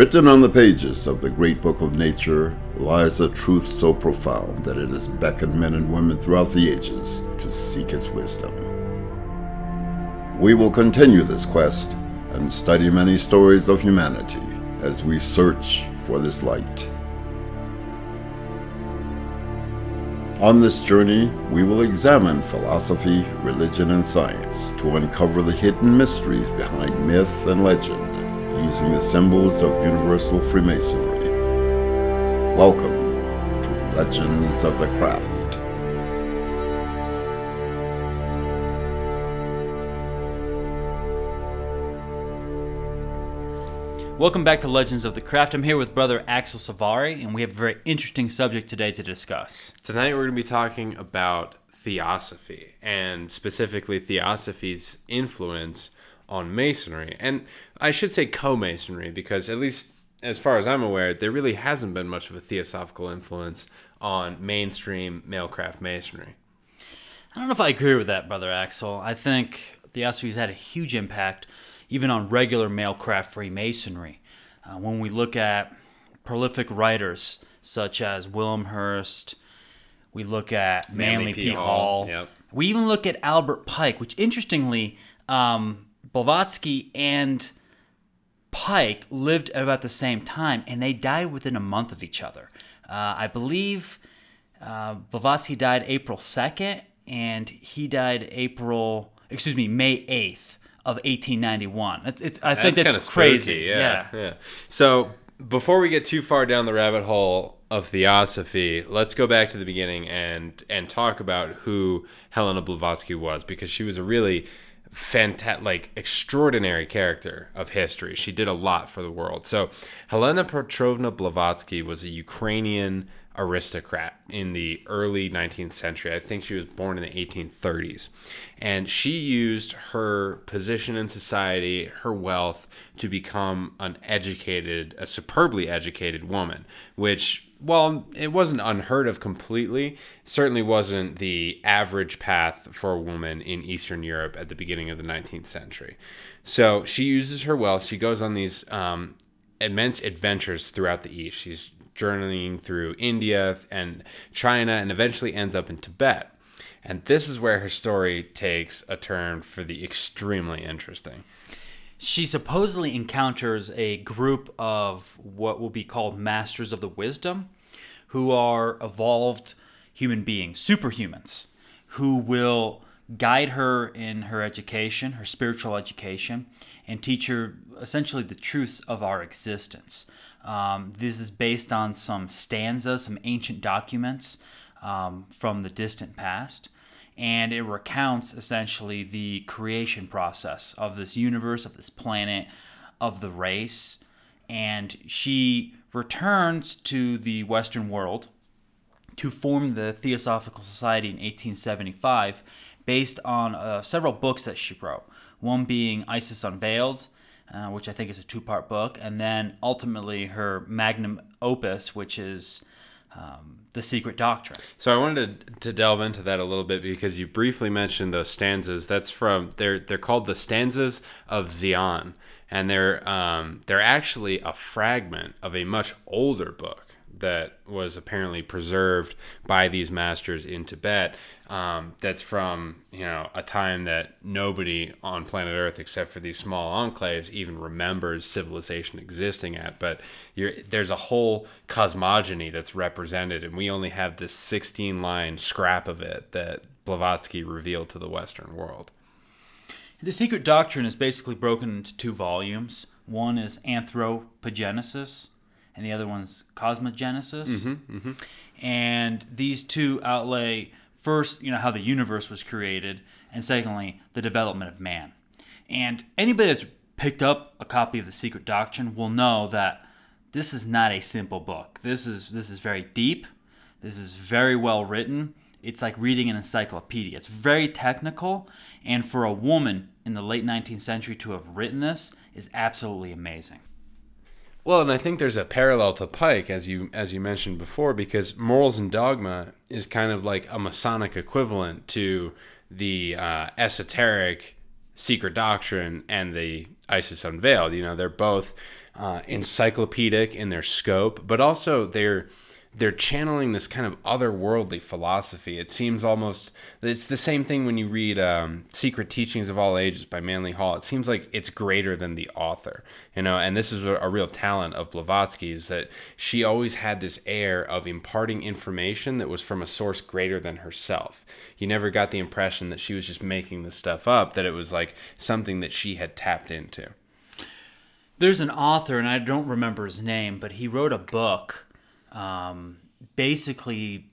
Written on the pages of the great book of nature lies a truth so profound that it has beckoned men and women throughout the ages to seek its wisdom. We will continue this quest and study many stories of humanity as we search for this light. On this journey, we will examine philosophy, religion, and science to uncover the hidden mysteries behind myth and legend using the symbols of universal Freemasonry. Welcome to Legends of the Craft. Welcome back to Legends of the Craft. I'm here with brother Axel Savari, and we have a very interesting subject today to discuss. Tonight we're going to be talking about theosophy, and specifically theosophy's influence on masonry. And I should say co masonry, because at least as far as I'm aware, there really hasn't been much of a theosophical influence on mainstream male craft masonry. I don't know if I agree with that, brother Axel. I think theosophy has had a huge impact even on regular male craft Freemasonry. Uh, when we look at prolific writers such as Wilmshurst, we look at Manly, Manly P. P. Hall. Hall, yep. We even look at Albert Pike, which interestingly, um, Blavatsky and Pike lived at about the same time, and they died within a month of each other. Uh, I believe uh, Blavatsky died April 2nd, and he died April, excuse me, May 8th of 1891. It's, it's, I think that's, kinda crazy. spooky, yeah, yeah. So before we get too far down the rabbit hole of theosophy, let's go back to the beginning and and talk about who Helena Blavatsky was because she was a really fantastic, like extraordinary character of history. She did a lot for the world. So Helena Petrovna Blavatsky was a Ukrainian aristocrat in the early 19th century. I think she was born in the 1830s. And she used her position in society, her wealth, to become an educated, a superbly educated woman, which, well, it wasn't unheard of completely, certainly wasn't the average path for a woman in Eastern Europe at the beginning of the 19th century. So she uses her wealth, she goes on these um, immense adventures throughout the East. She's journeying through India and China and eventually ends up in Tibet. And this is where her story takes a turn for the extremely interesting. She supposedly encounters a group of what will be called masters of the wisdom, who are evolved human beings, superhumans, who will guide her in her education, her spiritual education, and teach her essentially the truths of our existence. Um, this is based on some stanzas, some ancient documents um, from the distant past and it recounts essentially the creation process of this universe, of this planet, of the race. And she returns to the Western world to form the Theosophical Society in 1875 based on uh, several books that she wrote. One being Isis Unveiled, uh, which I think is a two part book, and then ultimately her magnum opus, which is um, The Secret Doctrine. So I wanted to, to delve into that a little bit because you briefly mentioned those stanzas. That's from they're they're called the stanzas of Dzyan, and they're um, they're actually a fragment of a much older book that was apparently preserved by these masters in Tibet. Um, that's from you know a time that nobody on planet Earth, except for these small enclaves, even remembers civilization existing at. But there's a whole cosmogony that's represented, and we only have this 16 line scrap of it that Blavatsky revealed to the Western world. The Secret Doctrine is basically broken into two volumes. One is Anthropogenesis, and the other one's Cosmogenesis. Mm-hmm, mm-hmm. And these two outlay first, you know, how the universe was created, and secondly, the development of man. And anybody that's picked up a copy of the Secret Doctrine will know that this is not a simple book. This is this is very deep. This is very well written. It's like reading an encyclopedia. It's very technical, and for a woman in the late 19th century to have written this is absolutely amazing. Well, and I think there's a parallel to Pike, as you as you mentioned before, because Morals and Dogma is kind of like a Masonic equivalent to the uh, esoteric Secret Doctrine and the Isis Unveiled. You know, they're both uh, encyclopedic in their scope, but also they're they're channeling this kind of otherworldly philosophy. It seems almost it's the same thing when you read um, "Secret Teachings of All Ages" by Manly Hall. It seems like it's greater than the author, you know. And this is a, real talent of Blavatsky is that she always had this air of imparting information that was from a source greater than herself. You never got the impression that she was just making this stuff up; that it was like something that she had tapped into. There's an author, and I don't remember his name, but he wrote a book um, basically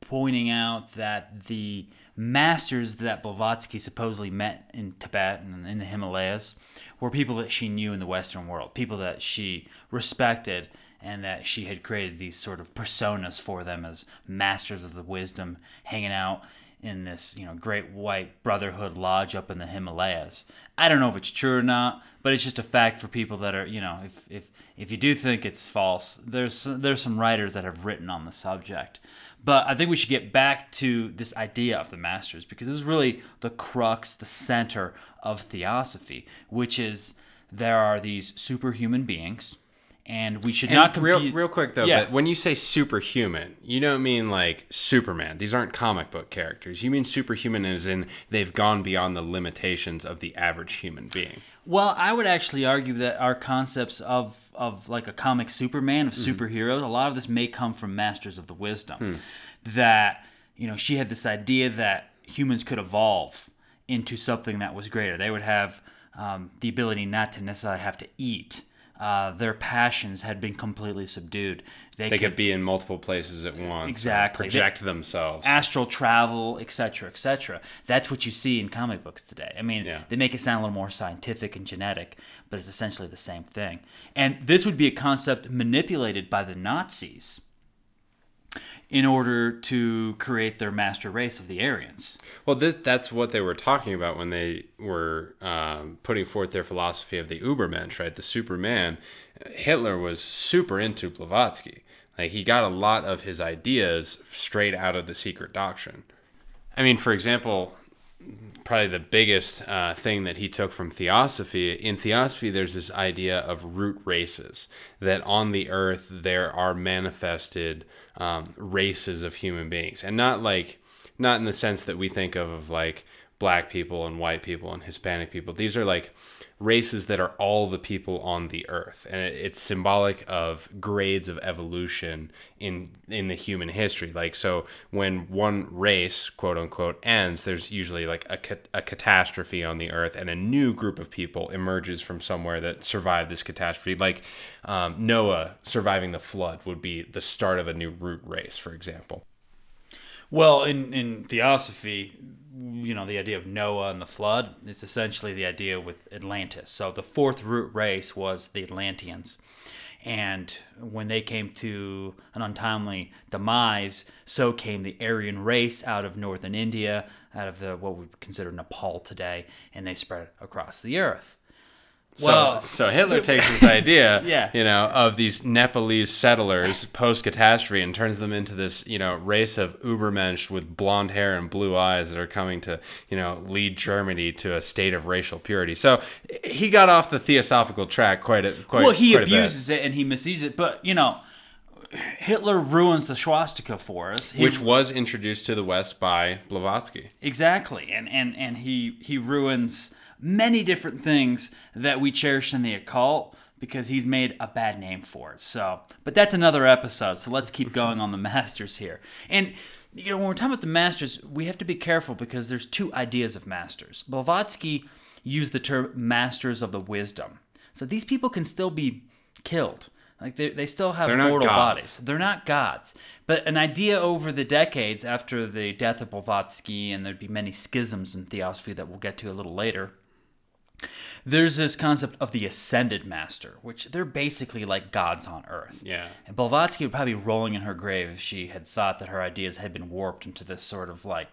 pointing out that the masters that Blavatsky supposedly met in Tibet and in the Himalayas were people that she knew in the Western world, people that she respected, and that she had created these sort of personas for them as masters of the wisdom, hanging out in this you know great white brotherhood lodge up in the Himalayas. I don't know if it's true or not, but it's just a fact for people that are you know if if if you do think it's false, there's there's some writers that have written on the subject. But I think we should get back to this idea of the masters because this is really the crux, the center of theosophy, which is there are these superhuman beings and we should And not confuse. real, real quick though, Yeah. but when you say superhuman, you don't mean like Superman. These aren't comic book characters. You mean superhuman as in they've gone beyond the limitations of the average human being. Well, I would actually argue that our concepts of of like a comic Superman of superheroes, a lot of this may come from Masters of the Wisdom. That you know, she had this idea that humans could evolve into something that was greater. They would have um, the ability not to necessarily have to eat. Uh, their passions had been completely subdued. They could be in multiple places at once. Exactly. Project themselves. astral travel, etc., etc. That's what you see in comic books today. I mean, Yeah. they make it sound a little more scientific and genetic, but it's essentially the same thing. And this would be a concept manipulated by the Nazis in order to create their master race of the Aryans. Well, th- that's what they were talking about when they were um, putting forth their philosophy of the Ubermensch, right? The Superman. Hitler was super into Blavatsky. Like he got a lot of his ideas straight out of the secret doctrine. I mean, for example, probably the biggest uh, thing that he took from theosophy in theosophy there's this idea of root races that on the earth there are manifested um, races of human beings. And not like not in the sense that we think of of like black people and white people and hispanic people. These are like races that are all the people on the earth. And it's symbolic of grades of evolution in in the human history. Like so when one race quote unquote ends there's usually like a, a catastrophe on the earth and a new group of people emerges from somewhere that survived this catastrophe. Like um, noah surviving the flood would be the start of a new root race for example. Well, in, in theosophy, you know, the idea of Noah and the flood is essentially the idea with Atlantis. So the fourth root race was the Atlanteans. And when they came to an untimely demise, so came the Aryan race out of northern India, out of the what we consider Nepal today, and they spread across the earth. So, so Hitler takes this idea, Yeah. you know, of these Nepalese settlers post catastrophe and turns them into this, you know, race of Ubermensch with blonde hair and blue eyes that are coming to, you know, lead Germany to a state of racial purity. So he got off the theosophical track quite a quite. well, he quite abuses it and he misuses it, but you know, Hitler ruins the swastika for us. He which was introduced to the West by Blavatsky. Exactly, and and and he he ruins many different things that we cherish in the occult because he's made a bad name for it. So, but that's another episode. So let's keep going on the masters here. And you know, when we're talking about the masters, we have to be careful because there's two ideas of masters. Blavatsky used the term masters of the wisdom. So these people can still be killed. Like they, they still have They're mortal bodies. They're not gods. But an idea over the decades after the death of Blavatsky, and there'd be many schisms in theosophy that we'll get to a little later, there's this concept of the ascended master, which they're basically like gods on earth. Yeah. And Blavatsky would probably be rolling in her grave if she had thought that her ideas had been warped into this sort of like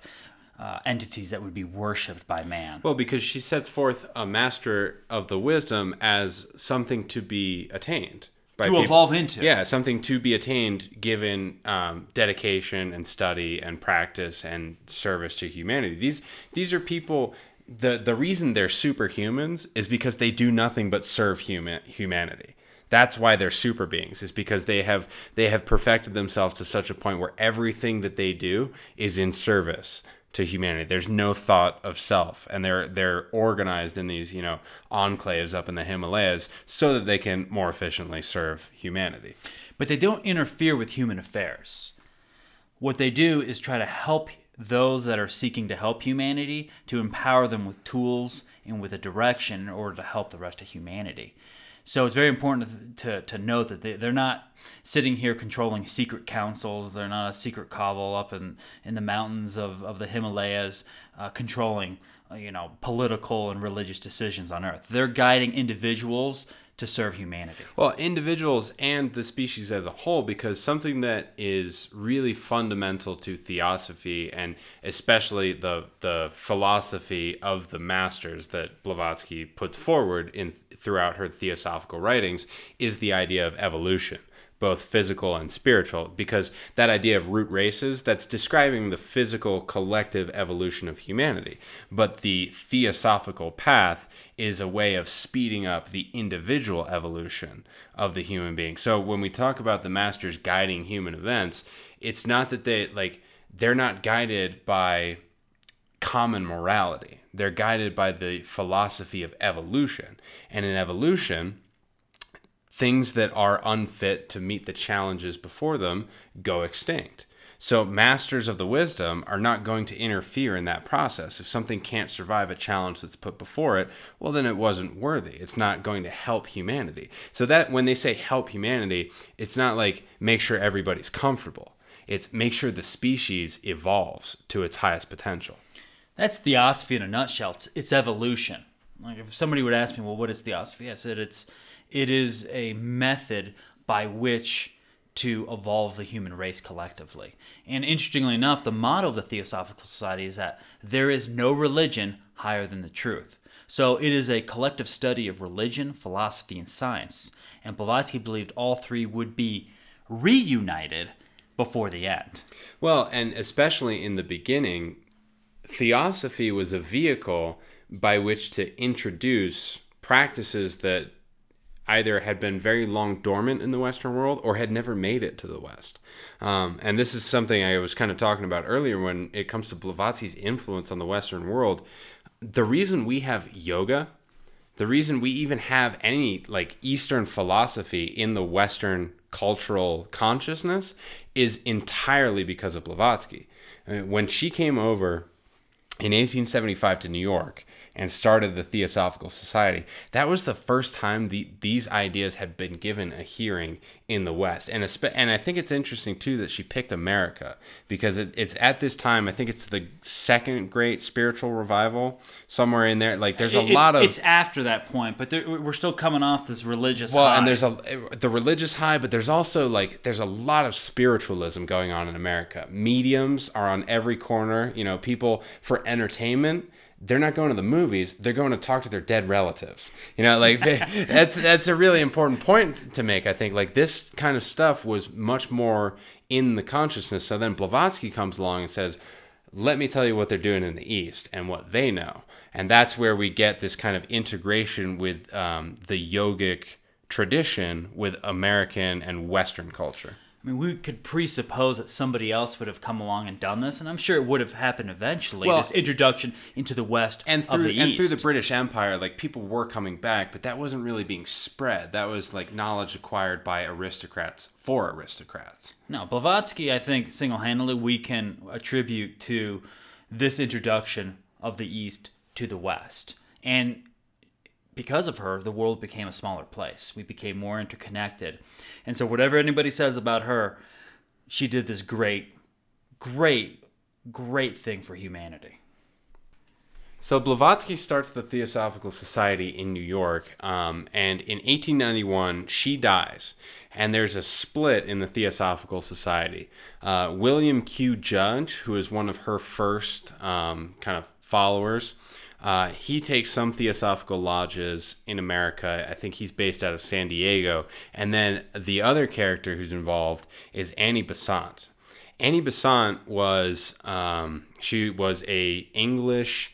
uh, entities that would be worshipped by man. Well, because she sets forth a master of the wisdom as something to be attained. By To evolve into. Yeah, something to be attained given um, dedication and study and practice and service to humanity. These these are people. The the reason they're superhumans is because they do nothing but serve human humanity. That's why they're super beings, is because they have they have perfected themselves to such a point where everything that they do is in service to humanity. There's no thought of self, and they're they're organized in these you know enclaves up in the Himalayas so that they can more efficiently serve humanity. But they don't interfere with human affairs. What they do is try to help those that are seeking to help humanity to empower them with tools and with a direction in order to help the rest of humanity. So it's very important to, to, note that they, they're not sitting here controlling secret councils. They're not a secret cabal up in, in the mountains of, of the Himalayas uh, controlling, uh, you know, political and religious decisions on Earth. They're guiding individuals to serve humanity. Well, individuals and the species as a whole, because something that is really fundamental to theosophy and especially the the philosophy of the masters that Blavatsky puts forward in throughout her theosophical writings is the idea of evolution both physical and spiritual, because that idea of root races, that's describing the physical collective evolution of humanity. But the theosophical path is a way of speeding up the individual evolution of the human being. So when we talk about the masters guiding human events, it's not that they like they're not guided by common morality. They're guided by the philosophy of evolution. And in evolution, things that are unfit to meet the challenges before them go extinct. So, masters of the wisdom are not going to interfere in that process. If something can't survive a challenge that's put before it, well, then it wasn't worthy. It's not going to help humanity. So, that when they say help humanity, it's not like make sure everybody's comfortable, it's make sure the species evolves to its highest potential. That's theosophy in a nutshell. It's, it's evolution. Like if somebody would ask me, well, what is theosophy? I said it's it is a method by which to evolve the human race collectively. And interestingly enough, the motto of the Theosophical Society is that there is no religion higher than the truth. So it is a collective study of religion, philosophy, and science. And Blavatsky believed all three would be reunited before the end. Well, and especially in the beginning, theosophy was a vehicle by which to introduce practices that either had been very long dormant in the Western world or had never made it to the West. Um, and this is something I was kind of talking about earlier when it comes to Blavatsky's influence on the Western world. The reason we have yoga, the reason we even have any like Eastern philosophy in the Western cultural consciousness is entirely because of Blavatsky. I mean, when she came over in 1875 to New York and started the Theosophical Society, that was the first time the, these ideas had been given a hearing in the West. And, and I think it's interesting, too, that she picked America because it, it's at this time, I think it's the second great spiritual revival, somewhere in there. Like, there's a it's, lot of. It's after that point, but there, we're still coming off this religious well, high. and there's a the religious high, but there's also like there's a lot of spiritualism going on in America. Mediums are on every corner. You know, people for entertainment they're not going to the movies they're going to talk to their dead relatives. You know like that's that's a really important point to make i think. Like this kind of stuff was much more in the consciousness. So then blavatsky comes along and says let me tell you what they're doing in the east and what they know. And that's where we get this kind of integration with um, the yogic tradition with american and western culture I mean, we could presuppose that somebody else would have come along and done this, and I'm sure it would have happened eventually. Well, this introduction into the West and through of the and East. through the British Empire, like people were coming back, but that wasn't really being spread. That was like knowledge acquired by aristocrats for aristocrats. No, Blavatsky, I think single-handedly we can attribute to this introduction of the East to the West, and because of her, the world became a smaller place. We became more interconnected. And so, whatever anybody says about her, she did this great, great, great thing for humanity. So Blavatsky starts the Theosophical Society in New York, um, and in 1891 she dies, and there's a split in the Theosophical Society. Uh, William Q. Judge, who is one of her first um, kind of followers, uh, he takes some theosophical lodges in America. I think he's based out of San Diego. And then the other character who's involved is Annie Besant. Annie Besant was um, she was a English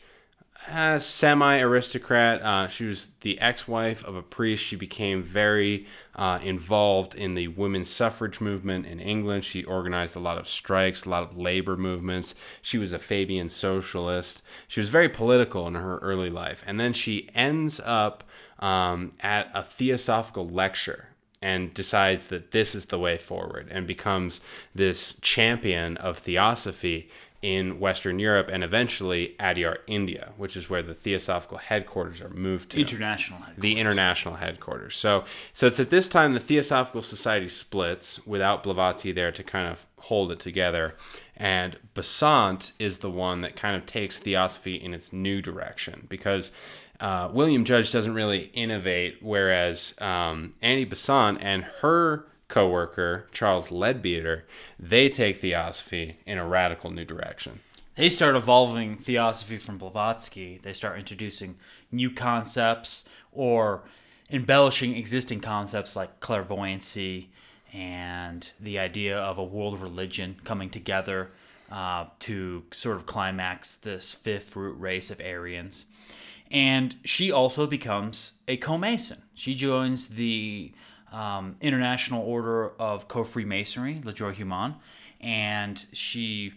a semi aristocrat. Uh, she was the ex wife of a priest. She became very uh, involved in the women's suffrage movement in England. She organized a lot of strikes, a lot of labor movements. She was a Fabian socialist. She was very political in her early life. And then she ends up um, at a theosophical lecture and decides that this is the way forward and becomes this champion of theosophy in Western Europe and eventually Adyar, India, which is where the Theosophical headquarters are moved to. International headquarters. The international headquarters. So, so it's at this time the Theosophical Society splits without Blavatsky there to kind of hold it together, and Besant is the one that kind of takes Theosophy in its new direction because. Uh, William Judge doesn't really innovate, whereas um, Annie Besant and her co-worker Charles Leadbeater, they take theosophy in a radical new direction. They start evolving theosophy from Blavatsky. They start introducing new concepts or embellishing existing concepts like clairvoyancy and the idea of a world religion coming together uh, to sort of climax this fifth root race of Aryans. And she also becomes a co-mason. She joins the um, International Order of Co-Freemasonry, Le Droit Humain, and she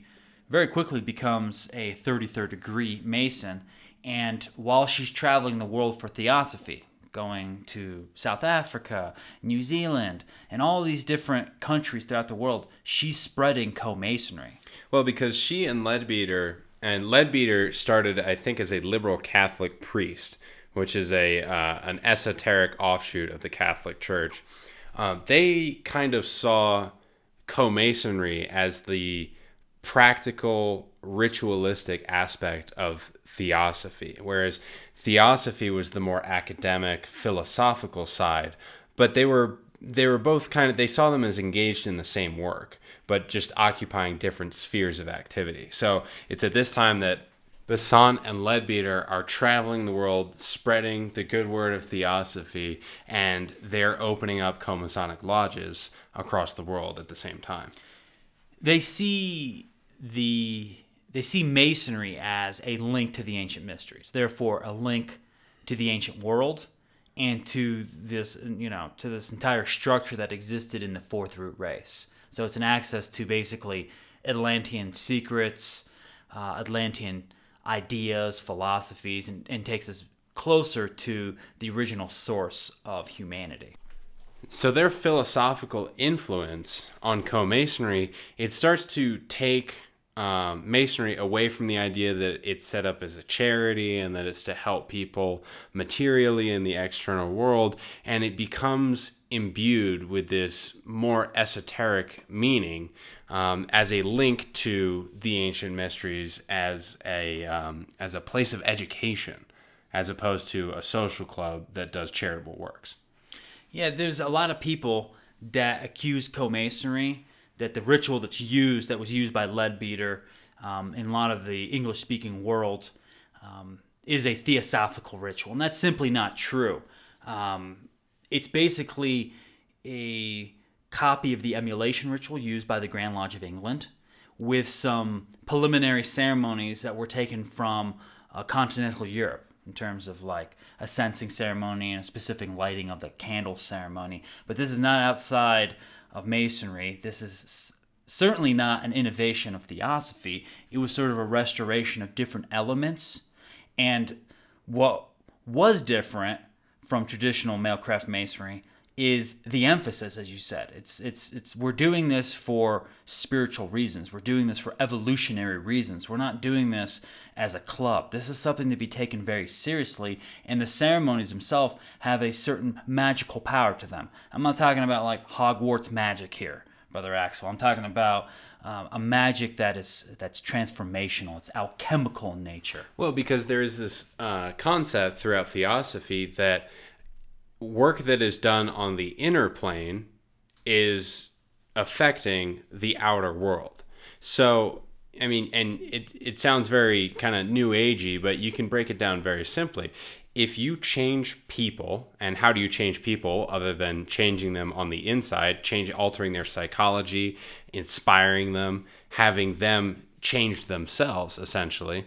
very quickly becomes a 33rd degree Mason. And while she's traveling the world for theosophy, going to South Africa, New Zealand, and all these different countries throughout the world, she's spreading co-masonry. Well, because she and Leadbeater, and Leadbeater started, I think, as a liberal Catholic priest, which is a uh, an esoteric offshoot of the Catholic Church. Uh, they kind of saw co-masonry as the practical ritualistic aspect of theosophy whereas theosophy was the more academic philosophical side but they were they were both kind of they saw them as engaged in the same work but just occupying different spheres of activity so it's at this time that Besant and Leadbeater are traveling the world, spreading the good word of theosophy, and they're opening up co-Masonic lodges across the world at the same time. They see the they see masonry as a link to the ancient mysteries, therefore a link to the ancient world and to this you know to this entire structure that existed in the fourth root race. So it's an access to basically Atlantean secrets, uh, Atlantean ideas, philosophies, and, and takes us closer to the original source of humanity. So their philosophical influence on co-masonry, it starts to take um, masonry away from the idea that it's set up as a charity and that it's to help people materially in the external world, and it becomes imbued with this more esoteric meaning um, as a link to the ancient mysteries as a um, as a place of education, as opposed to a social club that does charitable works. Yeah, there's a lot of people that accuse co-masonry that the ritual that's used that was used by Leadbeater um, in a lot of the English speaking world um, is a theosophical ritual, and that's simply not true. Um, it's basically a copy of the emulation ritual used by the Grand Lodge of England with some preliminary ceremonies that were taken from uh, continental Europe in terms of like a censing ceremony and a specific lighting of the candle ceremony. But this is not outside of Masonry. This is certainly not an innovation of theosophy. It was sort of a restoration of different elements. And what was different from traditional male craft masonry is the emphasis as you said. It's it's it's we're doing this for spiritual reasons. We're doing this for evolutionary reasons. We're not doing this as a club. This is something to be taken very seriously and the ceremonies themselves have a certain magical power to them. I'm not talking about like hogwarts magic here brother axel. I'm talking about um, a magic that is that's transformational. It's alchemical in nature. Well because there is this uh, concept throughout theosophy that work that is done on the inner plane is affecting the outer world. So, I mean, and it, it sounds very kind of new agey, but you can break it down very simply. If you change people, and how do you change people other than changing them on the inside, change altering their psychology, inspiring them, having them change themselves essentially.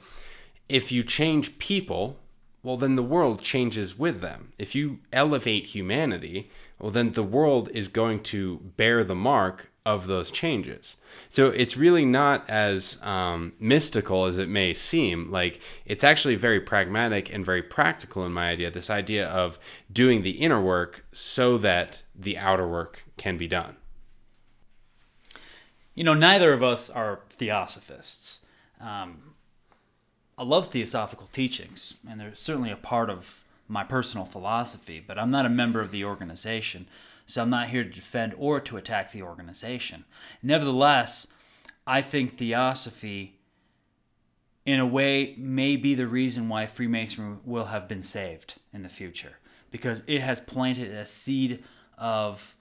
if you change people, well, then the world changes with them. If you elevate humanity, well, then the world is going to bear the mark of those changes. So it's really not as um, mystical as it may seem. Like it's actually very pragmatic and very practical in my idea. This idea of doing the inner work so that the outer work can be done. You know, neither of us are theosophists. Um, I love theosophical teachings, and they're certainly a part of my personal philosophy, but I'm not a member of the organization, so I'm not here to defend or to attack the organization. Nevertheless, I think theosophy, in a way, may be the reason why Freemasonry will have been saved in the future, because it has planted a seed of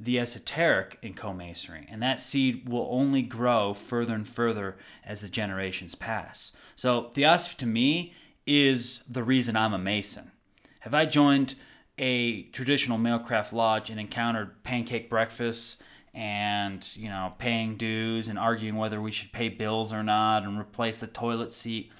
the esoteric in co-masonry and that seed will only grow further and further as the generations pass. So theosophy to me is the reason i'm a mason. Have i joined a traditional male craft lodge and encountered pancake breakfasts and you know paying dues and arguing whether we should pay bills or not and replace the toilet seat?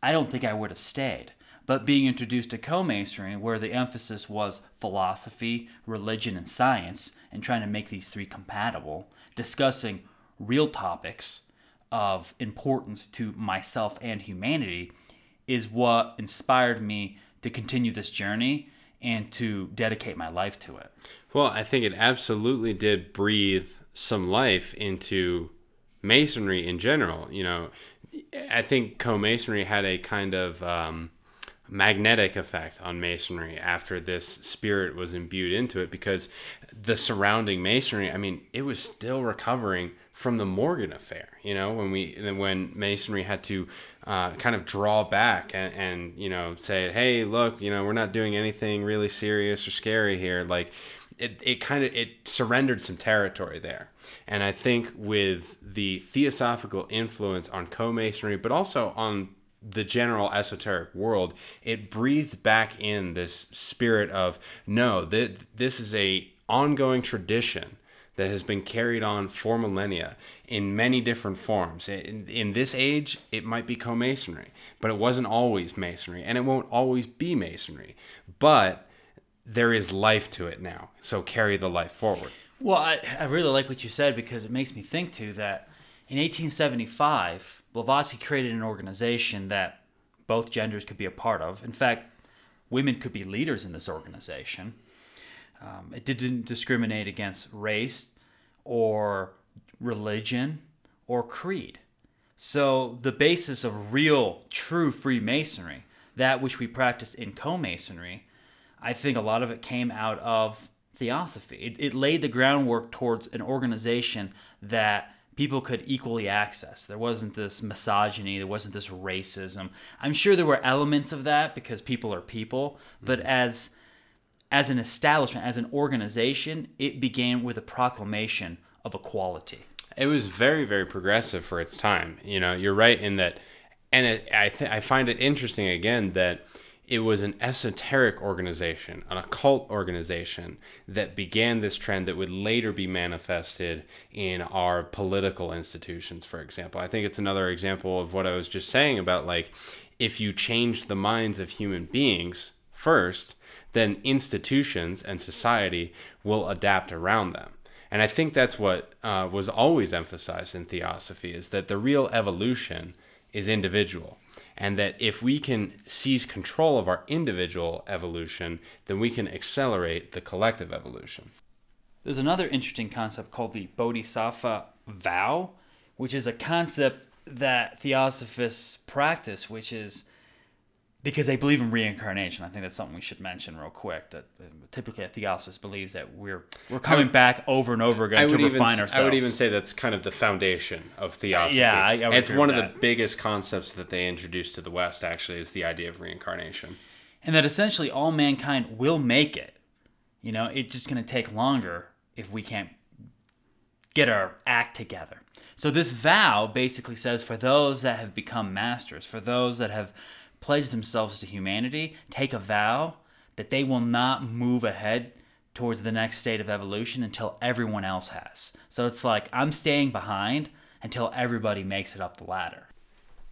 I don't think i would have stayed. But being introduced to co-masonry where the emphasis was philosophy religion and science and trying to make these three compatible, discussing real topics of importance to myself and humanity is what inspired me to continue this journey and to dedicate my life to it. Well, I think it absolutely did breathe some life into masonry in general. You know, I think co-masonry had a kind of um, magnetic effect on masonry after this spirit was imbued into it because the surrounding masonry i mean it was still recovering from the morgan affair you know when we when masonry had to uh, kind of draw back and, and you know say hey look you know we're not doing anything really serious or scary here. Like it, it kind of it surrendered some territory there. And i think with the theosophical influence on co-masonry but also on the general esoteric world, it breathed back in this spirit of no, th- this is a ongoing tradition that has been carried on for millennia in many different forms. In, in this age, it might be co-masonry, but it wasn't always masonry, and it won't always be masonry. But there is life to it now, so carry the life forward. Well, I, I really like what you said because it makes me think too that in 1875 Blavatsky created an organization that both genders could be a part of. In fact, women could be leaders in this organization. Um, it didn't discriminate against race or religion or creed. So, the basis of real, true Freemasonry, that which we practice in co-masonry, I think a lot of it came out of theosophy. It, it laid the groundwork towards an organization that people could equally access. There wasn't this misogyny, there wasn't this racism. I'm sure there were elements of that because people are people, but mm-hmm. as as an establishment, as an organization, it began with a proclamation of equality. It was very very progressive for its time. You know, you're right in that and it, I th- I find it interesting again that it was an esoteric organization, an occult organization that began this trend that would later be manifested in our political institutions, for example. I think it's another example of what I was just saying about like if you change the minds of human beings first, then institutions and society will adapt around them. And I think that's what uh, was always emphasized in theosophy is that the real evolution is individual and that if we can seize control of our individual evolution, then we can accelerate the collective evolution. There's another interesting concept called the Bodhisattva vow, which is a concept that theosophists practice, which is because they believe in reincarnation. I think that's something we should mention real quick. That uh, typically a theosophist believes that we're we're coming would, back over and over again to refine even, ourselves. I would even say that's kind of the foundation of theosophy. yeah, I, I it's one of that. the biggest concepts that they introduced to the West. Actually, is the idea of reincarnation, and that essentially all mankind will make it. You know, it's just going to take longer if we can't get our act together. So this vow basically says for those that have become masters, for those that have pledge themselves to humanity, take a vow that they will not move ahead towards the next state of evolution until everyone else has. So it's like I'm staying behind until everybody makes it up the ladder.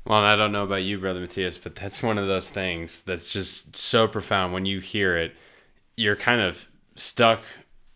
Well, I don't know about you, brother Matthias, but that's one of those things that's just so profound. When you hear it, you're kind of stuck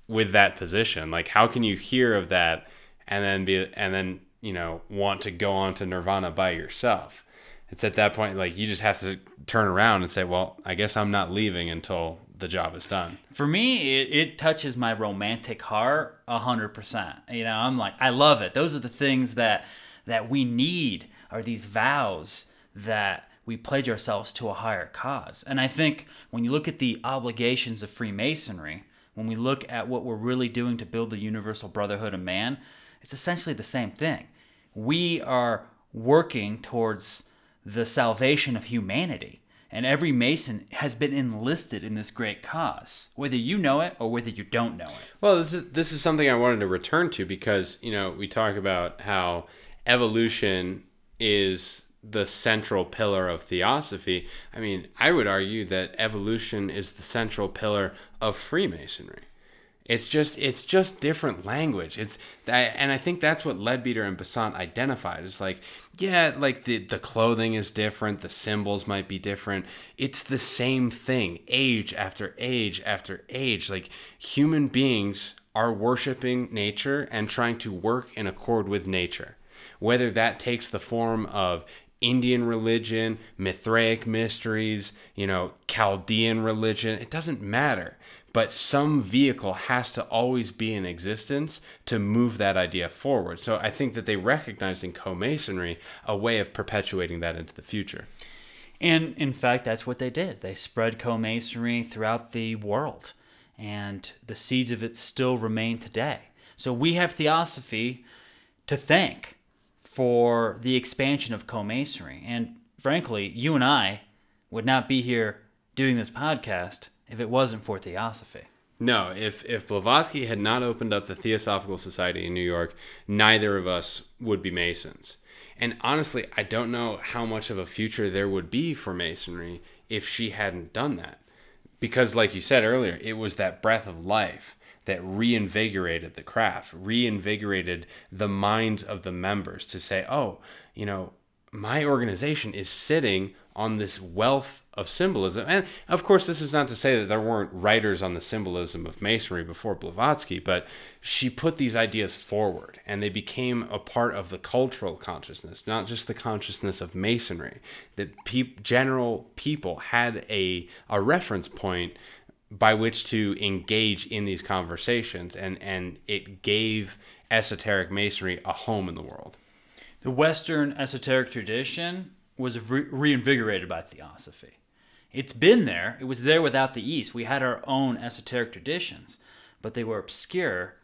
with that position. Like, how can you hear of that and then be and then you know want to go on to Nirvana by yourself? It's at that point like you just have to turn around and say, "Well, I guess I'm not leaving until the job is done." For me, it, it touches my romantic heart a hundred percent. You know, I'm like, I love it. Those are the things that that we need are these vows that we pledge ourselves to a higher cause. And I think when you look at the obligations of Freemasonry, when we look at what we're really doing to build the universal brotherhood of man, it's essentially the same thing. We are working towards the salvation of humanity. And every Mason has been enlisted in this great cause, whether you know it or whether you don't know it. Well, this is this is something I wanted to return to because you know we talk about how evolution is the central pillar of theosophy. I mean, I would argue that evolution is the central pillar of Freemasonry. It's just it's just different language. It's that, and I think that's what Leadbeater and Besant identified. It's like, yeah, like the the clothing is different, the symbols might be different. It's the same thing, age after age after age. Like human beings are worshiping nature and trying to work in accord with nature. Whether that takes the form of Indian religion, Mithraic mysteries, you know, Chaldean religion, it doesn't matter but some vehicle has to always be in existence to move that idea forward. So I think that they recognized in co-masonry a way of perpetuating that into the future. And in fact, that's what they did. They spread co-masonry throughout the world, and the seeds of it still remain today. So we have theosophy to thank for the expansion of co-masonry. And frankly, you and I would not be here doing this podcast if it wasn't for Theosophy. No, if if Blavatsky had not opened up the Theosophical Society in New York, neither of us would be Masons. And honestly, I don't know how much of a future there would be for Masonry if she hadn't done that. Because, like you said earlier, it was that breath of life that reinvigorated the craft, reinvigorated the minds of the members to say, oh, you know, my organization is sitting on this wealth of symbolism. And of course, this is not to say that there weren't writers on the symbolism of Masonry before Blavatsky, but she put these ideas forward and they became a part of the cultural consciousness, not just the consciousness of Masonry. That pe- general people had a, a reference point by which to engage in these conversations, and, and it gave esoteric Masonry a home in the world. The Western esoteric tradition was re- reinvigorated by Theosophy. It's been there. It was there without the East. We had our own esoteric traditions, but they were obscure.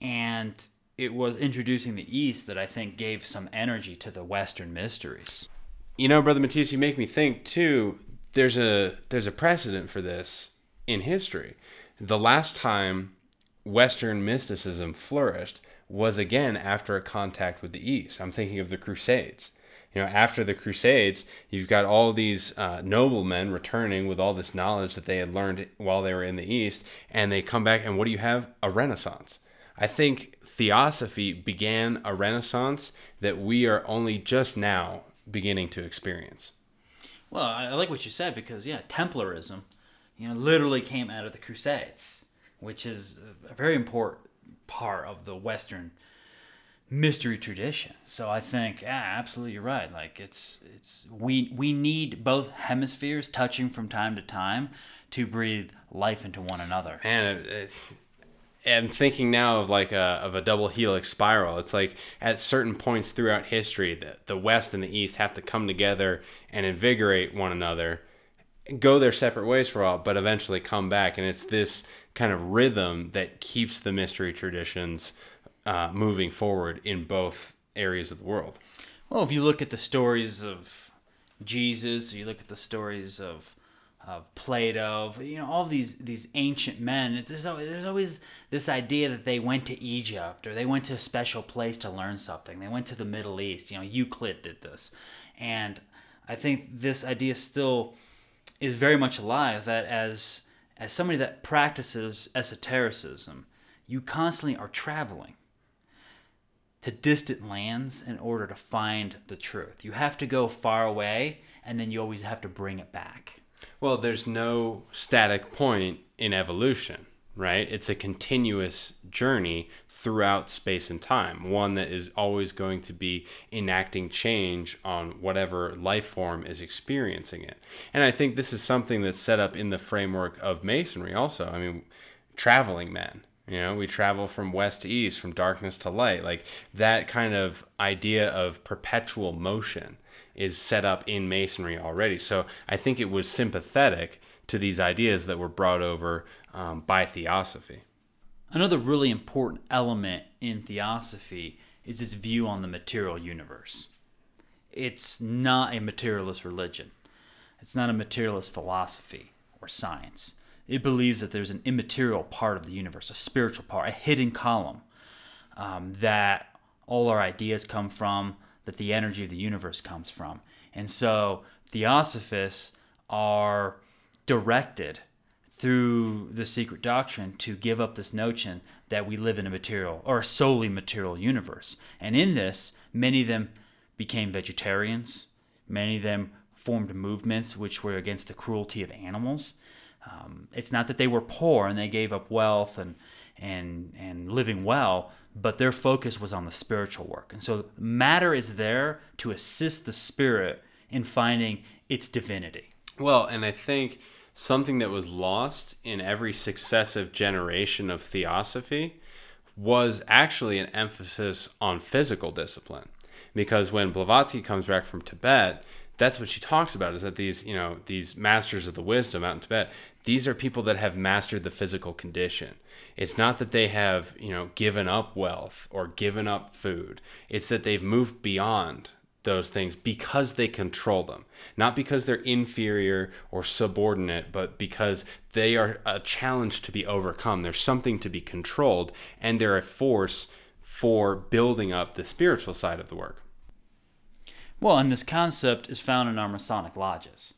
And it was introducing the East that I think gave some energy to the Western mysteries. You know, brother Matthias, you make me think too. There's a there's a precedent for this in history. The last time Western mysticism flourished was again after a contact with the East. I'm thinking of the Crusades you know, after the Crusades, you've got all these uh, noblemen returning with all this knowledge that they had learned while they were in the East, and they come back, and what do you have? A Renaissance. I think Theosophy began a Renaissance that we are only just now beginning to experience. Well, I like what you said because yeah, Templarism, you know, literally came out of the Crusades, which is a very important part of the Western mystery tradition. So I think, yeah, absolutely, you're right. Like it's it's we we need both hemispheres touching from time to time to breathe life into one another. And it's, and thinking now of like a of a double helix spiral. It's like at certain points throughout history, the the West and the East have to come together and invigorate one another, go their separate ways for a while, but eventually come back. And it's this kind of rhythm that keeps the mystery traditions uh, moving forward in both areas of the world. Well, if you look at the stories of Jesus, you look at the stories of of Plato, of, you know, all these these ancient men. It's, there's, always, there's always this idea that they went to Egypt or they went to a special place to learn something. They went to the Middle East. You know, Euclid did this, and I think this idea still is very much alive. That as as somebody that practices esotericism, you constantly are traveling to distant lands in order to find the truth. You have to go far away and then you always have to bring it back. Well, there's no static point in evolution, right? It's a continuous journey throughout space and time, one that is always going to be enacting change on whatever life form is experiencing it. And I think this is something that's set up in the framework of masonry also. I mean, traveling men, you know, we travel from west to east, from darkness to light. Like that kind of idea of perpetual motion is set up in masonry already. So I think it was sympathetic to these ideas that were brought over um, by theosophy. Another really important element in theosophy is its view on the material universe. It's not a materialist religion, it's not a materialist philosophy or science. It believes that there's an immaterial part of the universe, a spiritual part, a hidden column um, that all our ideas come from, that the energy of the universe comes from. And so theosophists are directed through the secret doctrine to give up this notion that we live in a material or a solely material universe. And in this, many of them became vegetarians, many of them formed movements which were against the cruelty of animals. Um, it's not that they were poor and they gave up wealth and and and living well, but their focus was on the spiritual work. And so matter is there to assist the spirit in finding its divinity. Well, and I think something that was lost in every successive generation of theosophy was actually an emphasis on physical discipline. Because when Blavatsky comes back from Tibet, that's what she talks about is that these, you know, these masters of the wisdom out in Tibet, these are people that have mastered the physical condition. It's not that they have, you know, given up wealth or given up food. It's that they've moved beyond those things because they control them. Not because they're inferior or subordinate, but because they are a challenge to be overcome. There's something to be controlled, and they're a force for building up the spiritual side of the work. Well, and this concept is found in our Masonic lodges.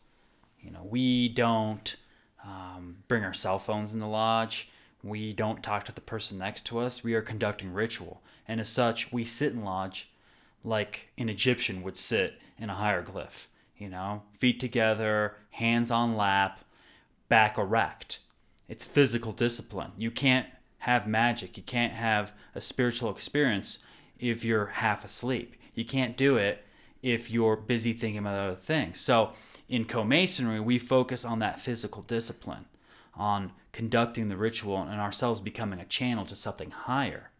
You know, we don't um, bring our cell phones in the lodge. We don't talk to the person next to us. We are conducting ritual. And as such, we sit in lodge like an Egyptian would sit in a hieroglyph. You know, feet together, hands on lap, back erect. It's physical discipline. You can't have magic. You can't have a spiritual experience if you're half asleep. You can't do it if you're busy thinking about other things. So, in co-masonry we focus on that physical discipline on conducting the ritual and ourselves becoming a channel to something higher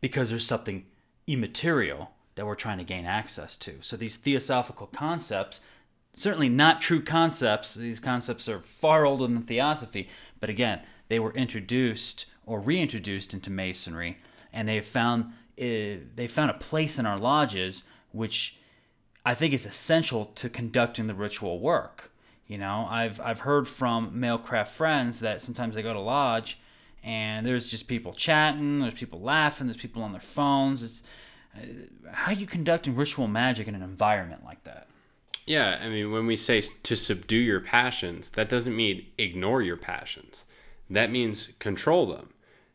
because there's something immaterial that we're trying to gain access to so these theosophical concepts certainly not true concepts these concepts are far older than theosophy but again they were introduced or reintroduced into masonry and they found uh, they found a place in our lodges which I think is essential to conducting the ritual work. You know, I've I've heard from male craft friends that sometimes they go to lodge and there's just people chatting, there's people laughing, there's people on their phones. It's uh, how are you conducting ritual magic in an environment like that? Yeah, I mean, when we say to subdue your passions, that doesn't mean ignore your passions. That means control them.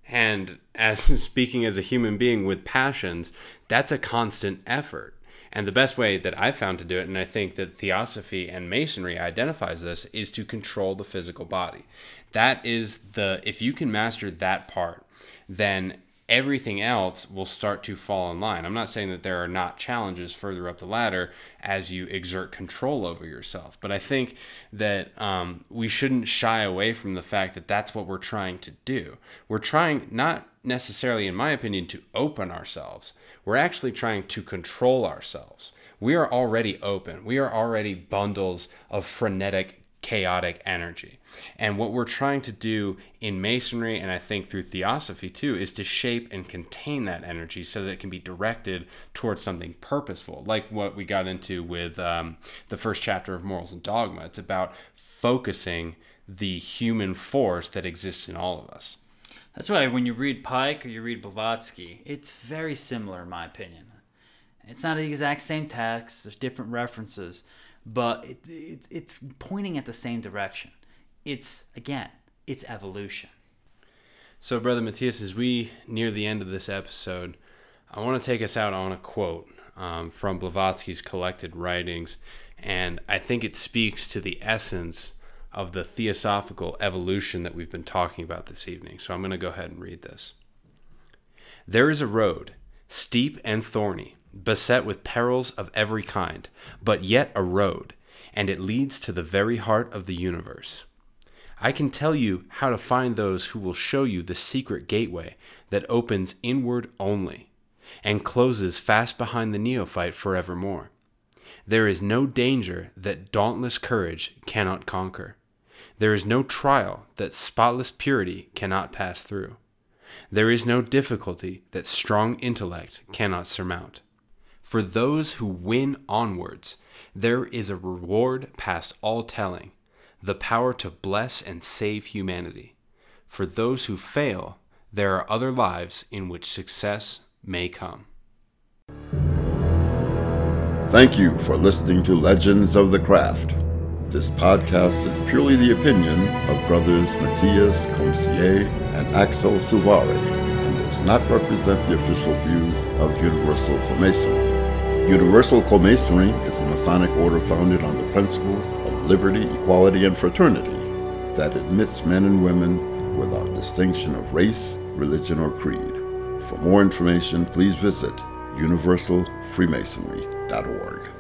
And as speaking as a human being with passions, that's a constant effort. And the best way that I've found to do it, and I think that Theosophy and Masonry identifies this, is to control the physical body. That is the, if you can master that part, then everything else will start to fall in line. I'm not saying that there are not challenges further up the ladder as you exert control over yourself, but I think that um, we shouldn't shy away from the fact that that's what we're trying to do. We're trying, not necessarily, in my opinion, to open ourselves, we're actually trying to control ourselves. We are already open. We are already bundles of frenetic, chaotic energy. And what we're trying to do in Masonry, and I think through Theosophy too, is to shape and contain that energy so that it can be directed towards something purposeful, like what we got into with um, the first chapter of Morals and Dogma. It's about focusing the human force that exists in all of us. That's why when you read Pike or you read Blavatsky, it's very similar in my opinion. It's not the exact same text. There's different references, but it, it, it's pointing at the same direction. It's again, it's evolution. So, brother Matthias, as we near the end of this episode, I want to take us out on a quote um, from Blavatsky's collected writings, and I think it speaks to the essence of the theosophical evolution that we've been talking about this evening. So I'm going to go ahead and read this. There is a road, steep and thorny, beset with perils of every kind, but yet a road, and it leads to the very heart of the universe. I can tell you how to find those who will show you the secret gateway that opens inward only and closes fast behind the neophyte forevermore. There is no danger that dauntless courage cannot conquer. There is no trial that spotless purity cannot pass through. There is no difficulty that strong intellect cannot surmount. For those who win onwards, there is a reward past all telling the power to bless and save humanity. For those who fail, there are other lives in which success may come. Thank you for listening to Legends of the Craft. This podcast is purely the opinion of brothers Matthias Comsier and Axel Suvari and does not represent the official views of Universal Comasonry. Universal Comasonry is a Masonic order founded on the principles of liberty, equality, and fraternity that admits men and women without distinction of race, religion, or creed. For more information, please visit universalfreemasonry.org.